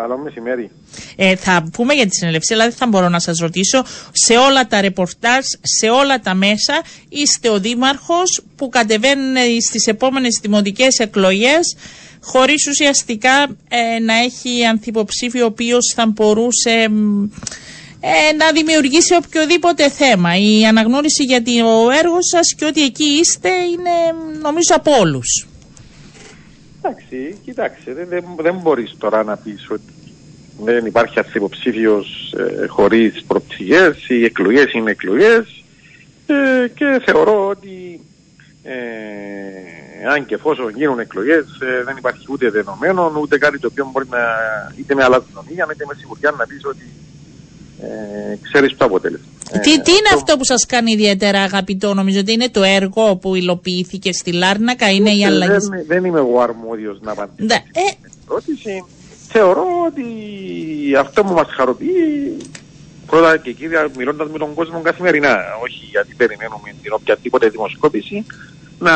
Καλό μεσημέρι. Ε, θα πούμε για τη συνελευσία, αλλά δεν θα μπορώ να σας ρωτήσω. Σε όλα τα ρεπορτάζ, σε όλα τα μέσα, είστε ο Δήμαρχος που κατεβαίνουν στις επόμενες δημοτικές εκλογές χωρίς ουσιαστικά ε, να έχει ανθυποψήφιο ο οποίος θα μπορούσε ε, να δημιουργήσει οποιοδήποτε θέμα. Η αναγνώριση για το έργο σας και ότι εκεί είστε είναι νομίζω από όλους. Εντάξει, κοιτάξτε, δεν, δεν, δεν μπορείς τώρα να πεις ότι δεν υπάρχει αρθυποψήφιος ε, χωρίς προψυγές, οι εκλογές είναι εκλογές ε, και θεωρώ ότι ε, αν και εφόσον γίνουν εκλογές ε, δεν υπάρχει ούτε δεδομένο ούτε κάτι το οποίο μπορεί να είτε με αλαζονία είτε με σιγουριά να πεις ότι ε, ξέρεις το αποτέλεσμα. Τι, τι είναι αυτό που σας κάνει ιδιαίτερα αγαπητό, νομίζω ότι είναι το έργο που υλοποιήθηκε στη Λάρνακα, είναι η αλλαγή. Δεν, δεν είμαι εγώ αρμόδιος να απαντήσω ναι. ε... ερώτηση. Θεωρώ ότι αυτό που μας χαροποιεί πρώτα και κύρια μιλώντας με τον κόσμο καθημερινά, όχι γιατί περιμένουμε την οποιαδήποτε δημοσκόπηση, να,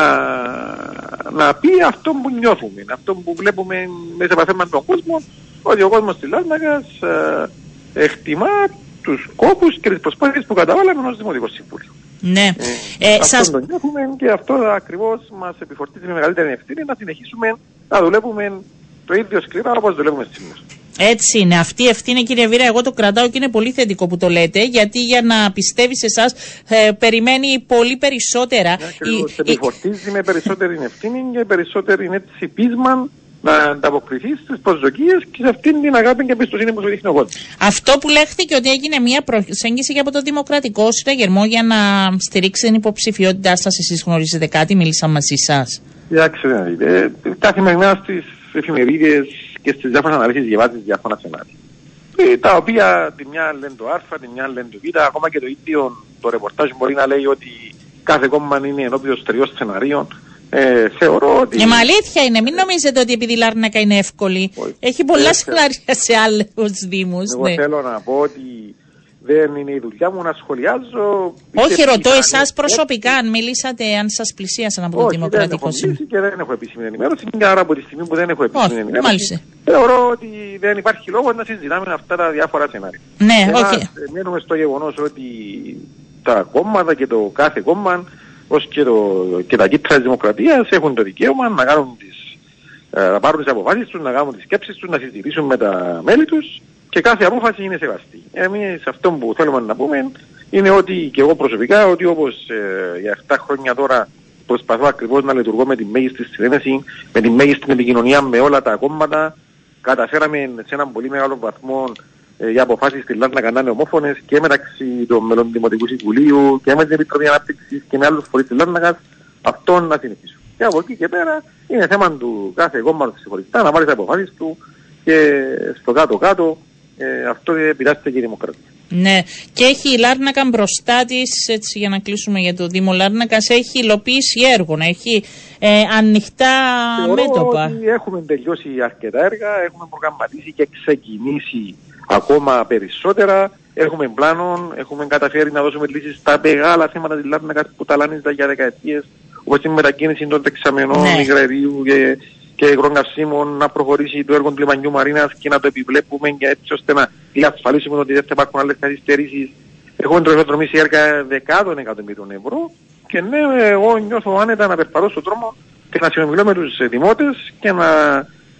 να πει αυτό που νιώθουμε, αυτό που βλέπουμε μέσα από θέμα τον κόσμο, ότι ο κόσμος της Λάρνακας ε, εκτιμά τους κόπους και τις προσπάθειες που καταβάλαμε ως Δημοτικό Συμβούλιο. Ναι. Ε, ε, αυτό σας... το νιώθουμε και αυτό ακριβώς μας επιφορτίζει με μεγαλύτερη ευθύνη να συνεχίσουμε να δουλεύουμε το ίδιο σκληρά όπως δουλεύουμε σήμερα. Έτσι είναι. Αυτή η ευθύνη, κύριε Βίρα, εγώ το κρατάω και είναι πολύ θετικό που το λέτε, γιατί για να πιστεύει σε εσάς ε, περιμένει πολύ περισσότερα. Ακριβώς, η, επιφορτίζει η... με περισσότερη ευθύνη και περισσότερη έτσι πείσμα να ανταποκριθεί στις προσδοκίες και σε αυτήν την αγάπη και εμπιστοσύνη που σου δείχνει ο κόσμος. Αυτό που λέχθηκε ότι έγινε μια προσέγγιση και από το Δημοκρατικό Συναγερμό για να στηρίξει την υποψηφιότητά σας, εσείς γνωρίζετε κάτι, μίλησα μαζί σας. Κοιτάξτε, ε, καθημερινά στις εφημερίδες και στις διάφορες αναλύσεις διαβάζει διάφορα σενάρια. Ε, τα οποία τη μια λένε το Α, τη μια λένε το Β, ακόμα και το ίδιο το ρεπορτάζ μπορεί να λέει ότι κάθε κόμμα είναι ενώπιον τριών σενάριων. Ε, θεωρώ ότι... Ε, μα αλήθεια είναι, μην νομίζετε ότι επειδή η Λάρνακα είναι εύκολη. Έχει πολλά σενάρια σε άλλους Δήμους. Εγώ ναι. θέλω να πω ότι δεν είναι η δουλειά μου να σχολιάζω. Όχι, ρωτώ εσάς προσωπικά, αν μιλήσατε, αν σας πλησίασαν από το Δημοκρατικό Σύμβουλο. Όχι, και δεν έχω επίσημη ενημέρωση. Και άρα από τη στιγμή που δεν έχω επίσημη ενημέρωση. Μάλιστα. Θεωρώ ότι δεν υπάρχει λόγος να συζητάμε αυτά τα διάφορα σενάρια. Ναι, όχι. Okay. Μένουμε στο γεγονός ότι τα κόμματα και το κάθε κόμμα ως και, και τα κίτρα τη Δημοκρατίας έχουν το δικαίωμα να κάνουν τις, ε, να πάρουν τις αποφάσεις τους, να κάνουν τις σκέψεις τους, να συζητήσουν με τα μέλη τους και κάθε απόφαση είναι σεβαστή. Εμείς αυτό που θέλουμε να πούμε είναι ότι και εγώ προσωπικά ότι όπως ε, για 7 χρόνια τώρα προσπαθώ ακριβώς να λειτουργώ με τη μέγιστη συνένεση, με τη μέγιστη επικοινωνία με όλα τα κόμματα, καταφέραμε σε έναν πολύ μεγάλο βαθμό ε, για αποφάσεις στη Ελλάδα να κάνουμε ομόφωνες και μεταξύ των μελών του Δημοτικού Συμβουλίου και με την Επιτροπή Ανάπτυξης και με άλλους φορείς της Ελλάδα αυτό να συνεχίσουμε. Και από εκεί και πέρα είναι θέμα του κάθε κόμματος ξεχωριστά να βάλει τις αποφάσεις του και στο κάτω-κάτω ε, αυτό επηρεάζεται και η δημοκρατία. Ναι, και έχει η Λάρνακα μπροστά της, έτσι για να κλείσουμε για το Δήμο Λάρνακα, έχει υλοποιήσει έργο, έχει ε, ανοιχτά Θεωρώ μέτωπα. Ότι έχουμε τελειώσει αρκετά έργα, έχουμε προγραμματίσει και ξεκινήσει ακόμα περισσότερα. Έχουμε πλάνο, έχουμε καταφέρει να δώσουμε λύσεις στα μεγάλα θέματα τη Λάρνακα που ταλάνιζαν για δεκαετίες, όπως η μετακίνηση των δεξαμενών, ναι. υγραερίου και και υγρών καυσίμων να προχωρήσει το έργο του λιμανιού Μαρίνας και να το επιβλέπουμε και έτσι ώστε να διασφαλίσουμε ότι δεν θα υπάρχουν άλλες καθυστερήσεις. Έχουμε τροφοδρομήσει έργα δεκάδων εκατομμύριων ευρώ και ναι, εγώ νιώθω άνετα να περπατώ στον δρόμο και να συνομιλώ με τους δημότες και να,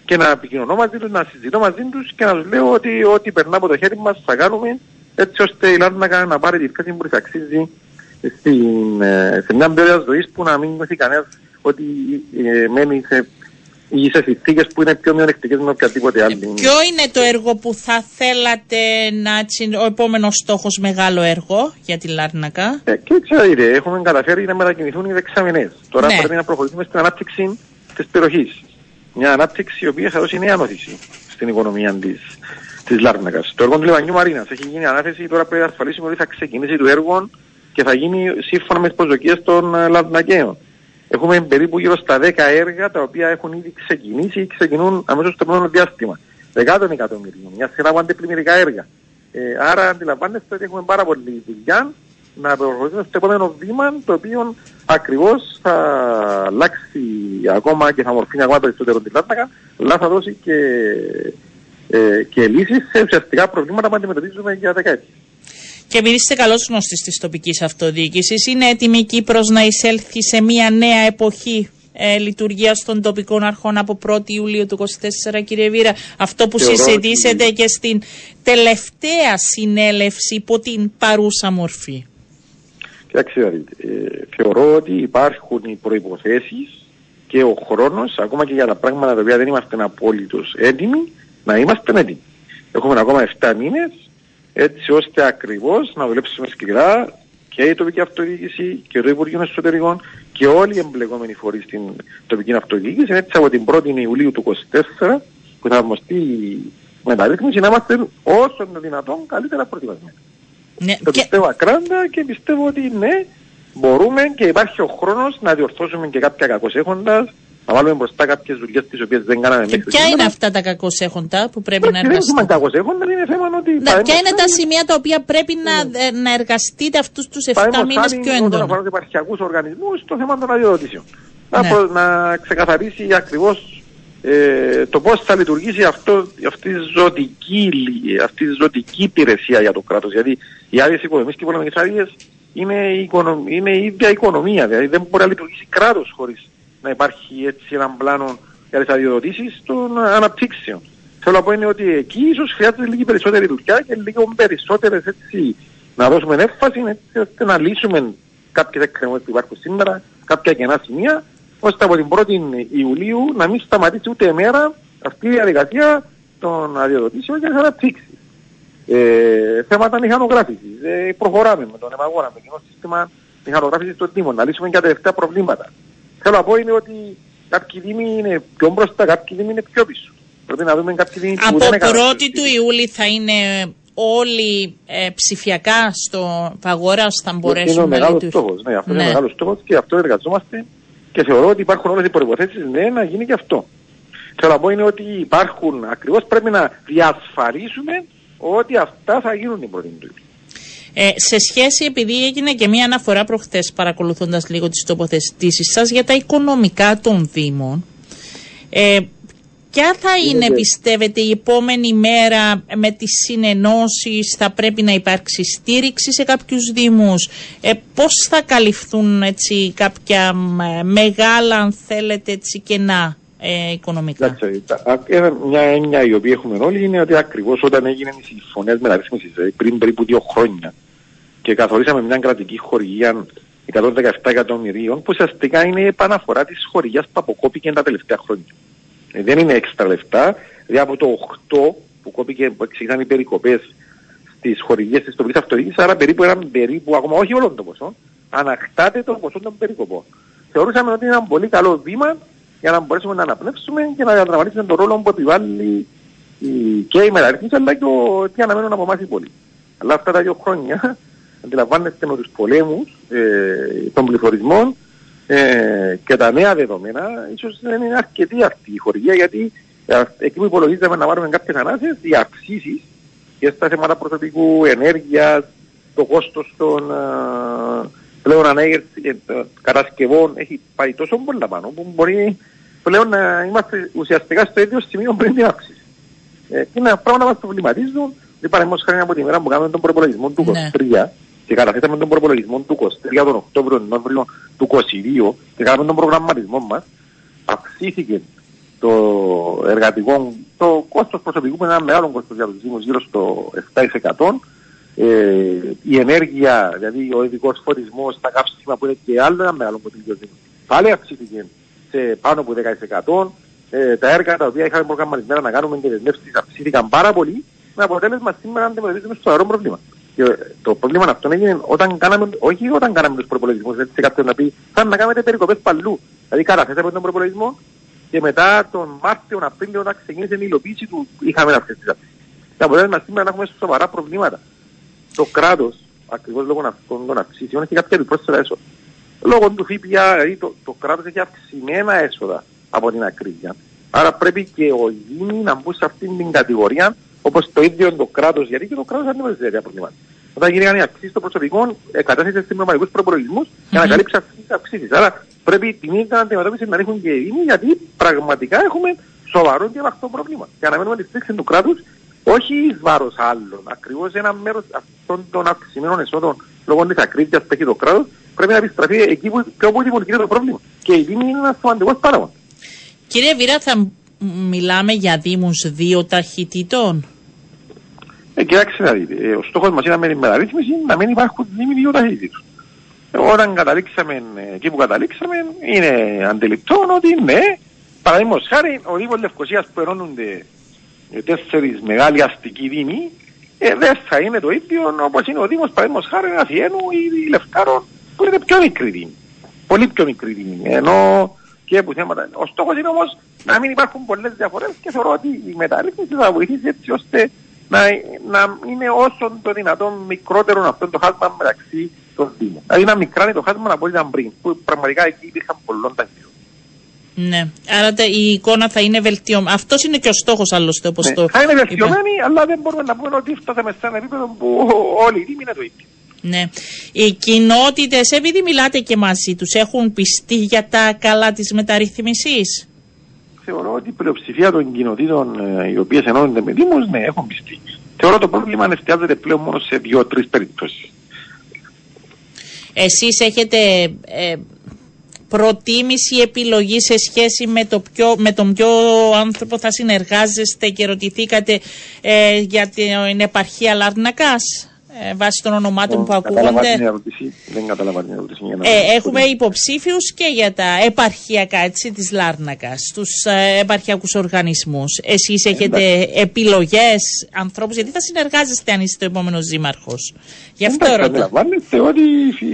και να επικοινωνώ μαζί τους, να συζητώ μαζί τους και να τους λέω ότι ό,τι περνά από το χέρι μας θα κάνουμε έτσι ώστε η Λάρνακα να πάρει τη θέση που της αξίζει στην, ε, σε μια περίοδο ζωής που να μην νιώθει κανένας ότι ε, μένει σε ή σε συνθήκες που είναι πιο μειονεκτικές με οποιαδήποτε άλλη. Ποιο είναι το έργο που θα θέλατε να ο επόμενος στόχος μεγάλο έργο για τη Λάρνακα; Ε, και ξέρετε, έχουμε καταφέρει να μετακινηθούν οι δεξαμενές. Τώρα ναι. πρέπει να προχωρήσουμε στην ανάπτυξη της περιοχής. Μια ανάπτυξη η οποία θα δώσει νέα νόθηση στην οικονομία της της Λάρνακας. Το έργο του Λιβανιού Μαρίνας έχει γίνει ανάθεση, τώρα πρέπει να ασφαλίσουμε ότι θα ξεκινήσει το έργο και θα γίνει σύμφωνα με τις προσδοκίες των ε, Λαρνακαίων. Έχουμε περίπου γύρω στα 10 έργα τα οποία έχουν ήδη ξεκινήσει ή ξεκινούν αμέσως στο επόμενο διάστημα. Δεκάτων εκατομμυρίων, μια σειρά από αντιπλημμυρικά έργα. Ε, άρα αντιλαμβάνεστε ότι έχουμε πάρα πολύ δουλειά να προχωρήσουμε στο επόμενο βήμα το οποίο ακριβώς θα αλλάξει ακόμα και θα μορφύνει ακόμα περισσότερο την Λάρνακα αλλά θα δώσει και ε, και λύσεις σε ουσιαστικά προβλήματα που αντιμετωπίζουμε για δεκαετίες. Και επειδή είστε καλό γνώστη τη τοπικής αυτοδιοίκησης, είναι έτοιμη η Κύπρος να εισέλθει σε μια νέα εποχή ε, λειτουργίας των τοπικών αρχών από 1η Ιουλίου του 2024, κύριε Βίρα. Αυτό που Θεωρώ συζητήσετε ότι... και στην τελευταία συνέλευση υπό την παρούσα μορφή. Κοιτάξτε, ε, θεωρώ ότι υπάρχουν οι προποθέσει και ο χρόνος, ακόμα και για τα πράγματα τα οποία δεν είμαστε απόλυτος έτοιμοι, να είμαστε έτοιμοι. Έχουμε ακόμα 7 μήνες έτσι ώστε ακριβώς να δουλέψουμε σκληρά και η τοπική αυτοδιοίκηση και το Υπουργείο Εσωτερικών και όλοι οι εμπλεκόμενοι φορείς στην τοπική αυτοδιοίκηση έτσι από την 1η Ιουλίου του 2024 που θα αρμοστεί η μεταρρύθμιση να είμαστε όσο το δυνατόν καλύτερα προετοιμασμένοι. Ναι, το και... πιστεύω ακράντα και πιστεύω ότι ναι, μπορούμε και υπάρχει ο χρόνος να διορθώσουμε και κάποια κακοσέχοντας να βάλουμε μπροστά κάποιες δουλειές τις οποίες δεν κάναμε Και ποια είναι αυτά τα κακοσέχοντα που πρέπει να εργαστούν. Δεν είναι κακοσέχοντα, είναι θέμα ότι. Ναι, ποια είναι τα σημεία τα οποία πρέπει να, ναι. να εργαστείτε αυτούς τους 7 μήνες πιο έντονα; Όσον αφορά τους επαρχιακούς οργανισμούς, το θέμα των αδειοδοτήσεων. Ναι. Να, να ξεκαθαρίσει ακριβώς ε, το πώς θα λειτουργήσει αυτό, αυτή, η ζωτική, αυτή η ζωτική υπηρεσία για το κράτος. Γιατί οι άδειε οικονομίες και οι οικονομικέ άδειε είναι, είναι η ίδια οικονομία. Δηλαδή δεν μπορεί να λειτουργήσει κράτος χωρίς να υπάρχει έτσι έναν πλάνο για τις αδειοδοτήσεις των αναπτύξεων. Θέλω να πω είναι ότι εκεί ίσως χρειάζεται λίγη περισσότερη δουλειά και λίγο περισσότερες έτσι να δώσουμε έμφαση έτσι ώστε να λύσουμε κάποιες εκκρεμότητες που υπάρχουν σήμερα, κάποια κενά σημεία, ώστε από την 1η Ιουλίου να μην σταματήσει ούτε μέρα αυτή η διαδικασία των αδειοδοτήσεων και τις αναπτύξεις. Ε, θέματα μηχανογράφησης. Ε, προχωράμε με τον ΕΜΑΓΟΡΑ, με κοινό σύστημα μηχανογράφησης των τίμων, να λύσουμε και τα τελευταία προβλήματα θέλω να πω είναι ότι κάποιοι δήμοι είναι πιο μπροστά, κάποιοι δήμοι είναι πιο πίσω. Πρέπει να δούμε κάποιοι δήμοι που δεν Από 1η του Ιούλη θα είναι όλοι ε, ψηφιακά στο Παγόρα θα μπορέσουν να λειτουργήσουν. Ναι, αυτό ναι. είναι μεγάλος στόχος και αυτό εργαζόμαστε και θεωρώ ότι υπάρχουν όλες οι προποθέσει ναι, να γίνει και αυτό. Θέλω να πω είναι ότι υπάρχουν, ακριβώς πρέπει να διασφαλίσουμε ότι αυτά θα γίνουν την πρώτη του ε, σε σχέση, επειδή έγινε και μία αναφορά προχθές, παρακολουθώντας λίγο τις τοποθετήσεις σας για τα οικονομικά των Δήμων, ε, Ποια θα είναι, πιστεύετε, η επόμενη μέρα με τις συνενώσεις, θα πρέπει να υπάρξει στήριξη σε κάποιους δήμους, ε, πώς θα καλυφθούν έτσι, κάποια μεγάλα, αν θέλετε, έτσι, κενά ε, οικονομικά; Ε, μια έννοια η οποία έχουμε όλοι είναι ότι ακριβώς όταν έγινε οι συμφωνίες μεταρρύθμισης ε, πριν περίπου δύο χρόνια, και καθορίσαμε μια κρατική χορηγία 117 εκατομμυρίων που ουσιαστικά είναι η επαναφορά της χορηγίας που αποκόπηκε τα τελευταία χρόνια. Ε, δεν είναι έξτρα λεφτά, δηλαδή από το 8 που κόπηκε, που ξεκινάνε οι περικοπές στις χορηγίες της τοπικής αυτοδιοίκησης, άρα περίπου έναν περίπου, ακόμα όχι όλων των ποσών, ανακτάται το ποσό των περικοπών. Θεωρούσαμε ότι είναι ένα πολύ καλό βήμα για να μπορέσουμε να αναπνεύσουμε και να διαδραματίσουμε τον ρόλο που επιβάλλει και η μεταρρύθμιση αλλά και ο, τι αναμένουν από εμάς οι πολίτες. Αλλά αυτά τα δύο χρόνια αντιλαμβάνεστε με τους πολέμους ε, των πληθωρισμών ε, και τα νέα δεδομένα, ίσως δεν είναι αρκετή αυτή η χορηγία γιατί ε, εκεί που υπολογίζαμε να πάρουμε κάποιες ανάσες, οι αυξήσεις και στα θέματα προσωπικού ενέργειας, το κόστος των ε, πλέον ανέγερση και κατασκευών έχει πάει τόσο πολλά πάνω που μπορεί πλέον να είμαστε ουσιαστικά στο ίδιο σημείο πριν την αύξηση. Ε, είναι πράγματα που μας προβληματίζουν. Δεν παραδείγματος χάρη από τη μέρα που κάνουμε τον προπολογισμό του 23, ναι και καταθέσαμε τον προπολογισμό του 23 τον Οκτώβριο, Νοέμβριο του 22 και κάναμε τον προγραμματισμό μας, αυξήθηκε το εργατικό, το κόστος προσωπικού που είναι ένα μεγάλο κόστος για τους Δήμους γύρω στο 7%. Ε, η ενέργεια, δηλαδή ο ειδικός φωτισμός, τα καύσιμα που είναι και άλλο ένα μεγάλο κόστος για τους Δήμους. Πάλι αυξήθηκε σε πάνω από 10%. Ε, τα έργα τα οποία είχαμε προγραμματισμένα να κάνουμε και δεσμεύσεις αυξήθηκαν πάρα πολύ με αποτέλεσμα σήμερα να αντιμετωπίζουμε στο αερό πρόβλημα. Και το πρόβλημα αυτό έγινε όταν κάναμε, όχι όταν κάναμε τους προπολογισμούς, έτσι κάποιος να πει θα να κάνετε περικοπές παλλού. Δηλαδή καταθέσαμε τον προπολογισμό και μετά τον Μάρτιο, Απρίλιο όταν ξεκίνησε η υλοποίηση του είχαμε αυτές τις αυξήσεις. Και αποτέλεσμα σήμερα να έχουμε σοβαρά προβλήματα. Το κράτος, ακριβώς λόγω αυτών των αυξήσεων, έχει κάποια επιπρόσθετα έσοδα. Λόγω του ΦΠΑ, δηλαδή το, το κράτος έχει αυξημένα έσοδα από την ακρίβεια. Άρα πρέπει και ο Γήμοι να μπουν σε αυτήν την κατηγορία όπως το ίδιο το κράτος, γιατί και το κράτος αντιμετωπίζει τέτοια προβλήματα. Όταν γίνηκαν οι αυξήσεις των προσωπικών, ε, κατέθεσε στις προπολογισμούς για να καλύψει αυτές τις αυξήσεις. Άρα πρέπει την ίδια αντιμετώπισης να ρίχνουν και οι Δήμοι, γιατί πραγματικά έχουμε σοβαρό και αυτό πρόβλημα. Και αναμένουμε τη στήριξη του κράτους όχι εις βάρος άλλων. Ακριβώς ένα μέρος αυτών των αυξημένων εσόδων λόγω της ακρίβειας που έχει το κράτος πρέπει να επιστραφεί εκεί που, και όπου δημιουργείται το πρόβλημα. Και η Δήμη είναι ένας σημαντικός παράγοντας. Κύριε Βίρα, θα μιλάμε για Δήμους δύο ταχυτήτων; Ε, κοιτάξτε να δείτε, ε, ο στόχος μας είναι με την μεταρρύθμιση να μην υπάρχουν Δήμοι δύο ταχύτητες. Ε, όταν καταλήξαμε ε, εκεί που καταλήξαμε είναι αντιληπτό ότι ναι, παραδείγματος χάρη ο Δήμος Λευκοσίας που ενώνονται τέσσερις μεγάλοι αστικοί δήμοι ε, δεν θα είναι το ίδιο όπως είναι ο Δήμος παραδείγματος χάρη Αθιένου ή Λευκάρων που είναι πιο μικρή δήμη. Πολύ πιο μικρή δήμη. Ενώ και που θέματα. Ο στόχος είναι όμως να μην υπάρχουν πολλές διαφορές και θεωρώ ότι η μεταρρύθμιση θα βοηθήσει έτσι ώστε να, να είναι όσο το δυνατόν μικρότερο αυτό το χάσμα μεταξύ των Δήμων. Δηλαδή να μικράνει το χάσμα από ό,τι ήταν πριν, που πραγματικά εκεί υπήρχαν πολλών ταχύτητων. Ναι. Άρα η εικόνα θα είναι βελτιωμένη. Αυτός είναι και ο στόχος άλλωστε όπως ναι. το. Θα είναι βελτιωμένη, αλλά δεν μπορούμε να πούμε ότι φτάσαμε σε ένα επίπεδο που όλοι οι Δήμοι είναι το ίδιο. Ναι. Οι κοινότητες, επειδή μιλάτε και μαζί τους, έχουν πιστεί για τα καλά της μεταρρύθμιση. Θεωρώ ότι η πλειοψηφία των κοινοτήτων ε, οι οποίες ενώνονται με Δήμους, ναι, έχουν πιστεί. Θεωρώ το πρόβλημα εστιάζεται πλέον μόνο σε δύο-τρεις περιπτώσεις. Εσείς έχετε ε, προτίμηση επιλογή σε σχέση με, το ποιο, με τον ποιο άνθρωπο θα συνεργάζεστε και ρωτηθήκατε ε, για την επαρχία Λάρνακας; Ε, βάσει των ονομάτων που ακούγονται. Δεν καταλαβαίνω την ερώτηση. Ε, έχουμε υποψήφιους και για τα επαρχιακά έτσι, της Λάρνακας, τους ε, επαρχιακούς οργανισμούς. Εσείς έχετε επιλογές ανθρώπους, γιατί θα συνεργάζεστε αν είστε ο επόμενος δήμαρχος; Γι' αυτό ρωτώ. Αντιλαμβάνεστε ότι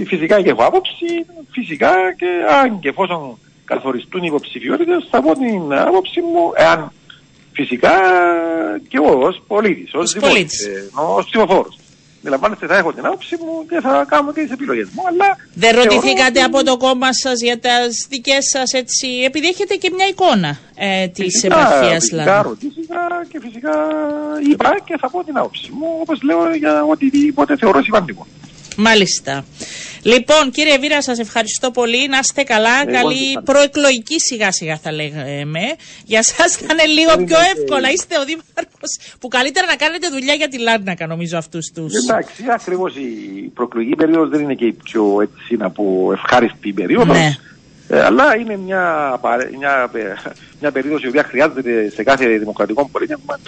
φυσικά και έχω άποψη, φυσικά και αν και εφόσον καθοριστούν οι υποψηφιότητες θα πω την άποψη μου, εάν φυσικά και εγώ ως πολίτης, ως, δημόσιος, ε, ως δημοφόρος. Αντιλαμβάνεστε, θα έχω την άποψη μου και θα κάνω και τις επιλογές μου. Αλλά δεν ρωτηθήκατε ότι... από το κόμμα σας για τις δικές σας έτσι, επειδή έχετε και μια εικόνα ε, της επαρχίας Φυσικά ρωτήθηκα και φυσικά είπα και θα πω την άποψη μου, όπως λέω για οτιδήποτε θεωρώ σημαντικό. Μάλιστα. Λοιπόν, κύριε Βίρα, σας ευχαριστώ πολύ. Να είστε καλά. Εγώ Καλή προεκλογική σιγά σιγά θα λέγαμε. Για εσά θα είναι λίγο πιο εύκολα. Είστε ο Δήμαρχος που καλύτερα να κάνετε δουλειά για τη Λάρνακα, νομίζω, αυτούς τους. Εντάξει, ακριβώς η προεκλογική περίοδος δεν είναι και η πιο έτσι να πω ευχάριστη περίοδος. Ναι. Ε, αλλά είναι μια, μια, μια περίοδος η οποία χρειάζεται σε κάθε δημοκρατικό πολίτευμα.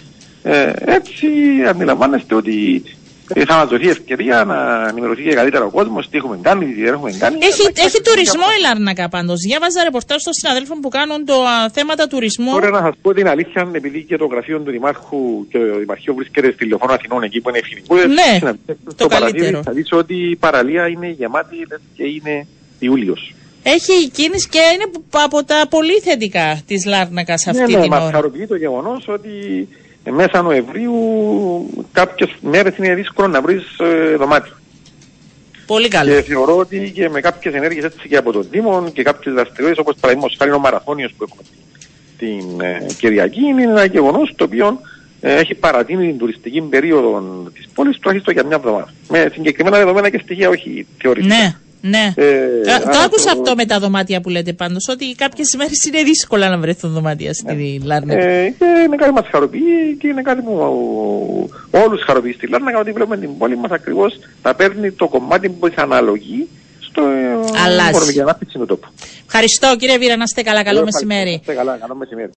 Ε, έτσι αντιλαμβάνεστε ότι ε, θα μας δοθεί ευκαιρία να ενημερωθεί και καλύτερα ο κόσμος, τι έχουμε κάνει, τι δεν έχουμε κάνει. Έχει, έχει τουρισμό η Λάρνακα πάντως. Διάβαζα ρεπορτάζ των συναδέλφων που κάνουν το α, θέματα τουρισμού. Τώρα να σας πω την αλήθεια, επειδή και το γραφείο του Δημάρχου και το Δημαρχείο βρίσκεται στη Λεωφόρο Αθηνών εκεί που είναι ευθυνικού. Ναι, το καλύτερο. Θα δεις ότι η παραλία είναι γεμάτη και είναι Ιούλιος. Έχει κίνηση και είναι από τα πολύ θετικά της Λάρνακας αυτή ναι, ναι, την ώρα. Ναι, μας χαροποιεί το γεγονός ότι ε, μέσα Νοεμβρίου κάποιες μέρες είναι δύσκολο να βρεις ε, δωμάτιο. Πολύ καλό. Και θεωρώ ότι και με κάποιες ενέργειες έτσι και από τον Δήμο και κάποιες δραστηριότητες όπως παραδείγματος χάρη ο Μαραθώνιος που έχουμε την ε, Κυριακή είναι ένα γεγονός το οποίο ε, έχει παρατείνει την τουριστική περίοδο της πόλης τουλάχιστον για μια εβδομάδα. Με συγκεκριμένα δεδομένα και στοιχεία όχι θεωρητικά. Ναι. Ναι. Ε, ε, το άκουσα αυτό με τα δωμάτια που λέτε πάντως, ότι κάποιες μέρες είναι δύσκολα να βρεθούν δωμάτια στη ναι. Λάρνακα. Ε, και είναι κάτι που μας χαροποιεί και είναι κάτι που όλους χαροποιεί στη Λάρνακα, ότι βλέπουμε την πόλη μας ακριβώς να παίρνει το κομμάτι που έχει αναλογεί στο Αλλάζει. ανάπτυξη του τόπου. Ευχαριστώ κύριε Βίρα, να είστε καλά. Καλό μεσημέρι. καλά, καλό μεσημέρι.